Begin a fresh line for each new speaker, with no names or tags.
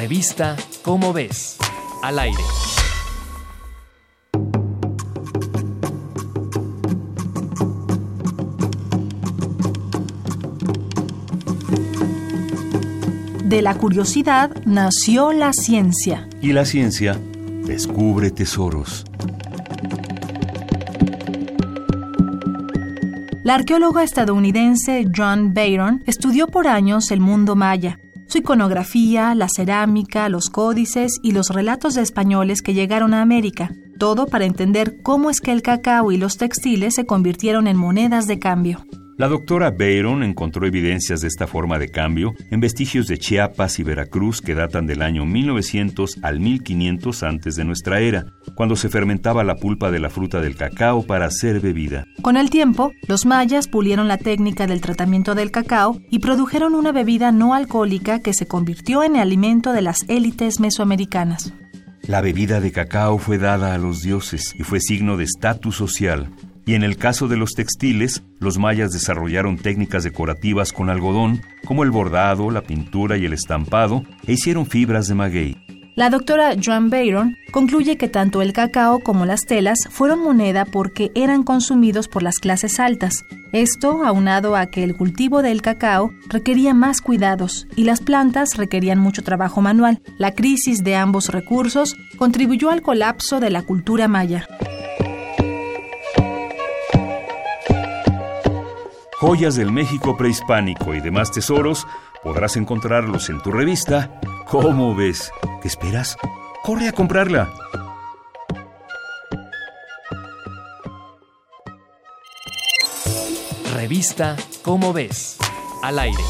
Revista Cómo ves, al aire.
De la curiosidad nació la ciencia.
Y la ciencia descubre tesoros.
La arqueóloga estadounidense John Bayron estudió por años el mundo maya, su iconografía, la cerámica, los códices y los relatos de españoles que llegaron a América, todo para entender cómo es que el cacao y los textiles se convirtieron en monedas de cambio.
La doctora Bayron encontró evidencias de esta forma de cambio en vestigios de Chiapas y Veracruz que datan del año 1900 al 1500 antes de nuestra era, cuando se fermentaba la pulpa de la fruta del cacao para hacer bebida.
Con el tiempo, los mayas pulieron la técnica del tratamiento del cacao y produjeron una bebida no alcohólica que se convirtió en el alimento de las élites mesoamericanas.
La bebida de cacao fue dada a los dioses y fue signo de estatus social. Y en el caso de los textiles, los mayas desarrollaron técnicas decorativas con algodón, como el bordado, la pintura y el estampado, e hicieron fibras de maguey.
La doctora Joan Bayron concluye que tanto el cacao como las telas fueron moneda porque eran consumidos por las clases altas. Esto aunado a que el cultivo del cacao requería más cuidados y las plantas requerían mucho trabajo manual. La crisis de ambos recursos contribuyó al colapso de la cultura maya.
Joyas del México prehispánico y demás tesoros podrás encontrarlos en tu revista. ¿Cómo ves? ¿Qué esperas? Corre a comprarla.
Revista Cómo ves, al aire.